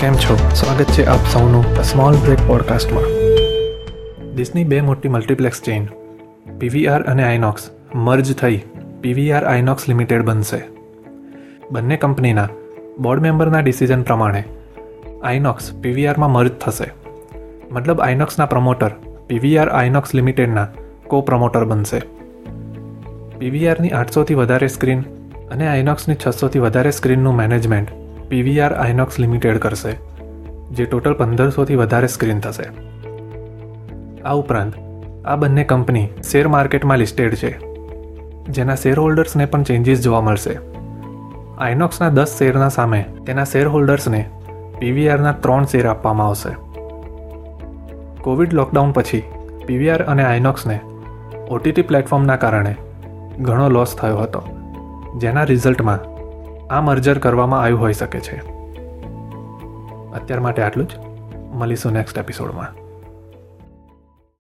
કેમ છો? સ્વાગત છે આપ સૌનું સ્મોલ બ્રેક પોડકાસ્ટમાં દેશની બે મોટી મલ્ટીપ્લેક્સ ચેઇન પીવીઆર અને આઇનોક્સ મર્જ થઈ પીવીઆર આઇનોક્સ લિમિટેડ બનશે. બંને કંપનીના બોર્ડ મેમ્બરના ડિસિઝન પ્રમાણે આઇનોક્સ પીવીઆરમાં મર્જ થશે. મતલબ આઇનોક્સના પ્રમોટર પીવીઆર આઇનોક્સ લિમિટેડના કો પ્રમોટર બનશે. પીવીઆરની આઠસોથી વધારે સ્ક્રીન અને આઇનોક્સની છસોથી વધારે સ્ક્રીનનું મેનેજમેન્ટ પીવીઆર આઇનોક્સ લિમિટેડ કરશે, જે ટોટલ પંદરસોથી વધારે સ્ક્રીન થશે. આ ઉપરાંત, આ બંને કંપની શેર માર્કેટમાં લિસ્ટેડ છે, જેના શેર હોલ્ડર્સને પણ ચેન્જીસ જોવા મળશે. આઇનોક્સના દસ શેરના સામે તેના શેર હોલ્ડર્સને પીવીઆરના ત્રણ શેર આપવામાં આવશે. કોવિડ લોકડાઉન પછી, પીવીઆર અને આઇનોક્સને ઓટીટી પ્લેટફોર્મના કારણે ઘણો લોસ થયો હતો, જેના રિઝલ્ટમાં આ મર્જર કરવામાં આવ્યું હોઈ શકે છે. અત્યાર માટે આટલું જ. મળીશું નેક્સ્ટ એપિસોડમાં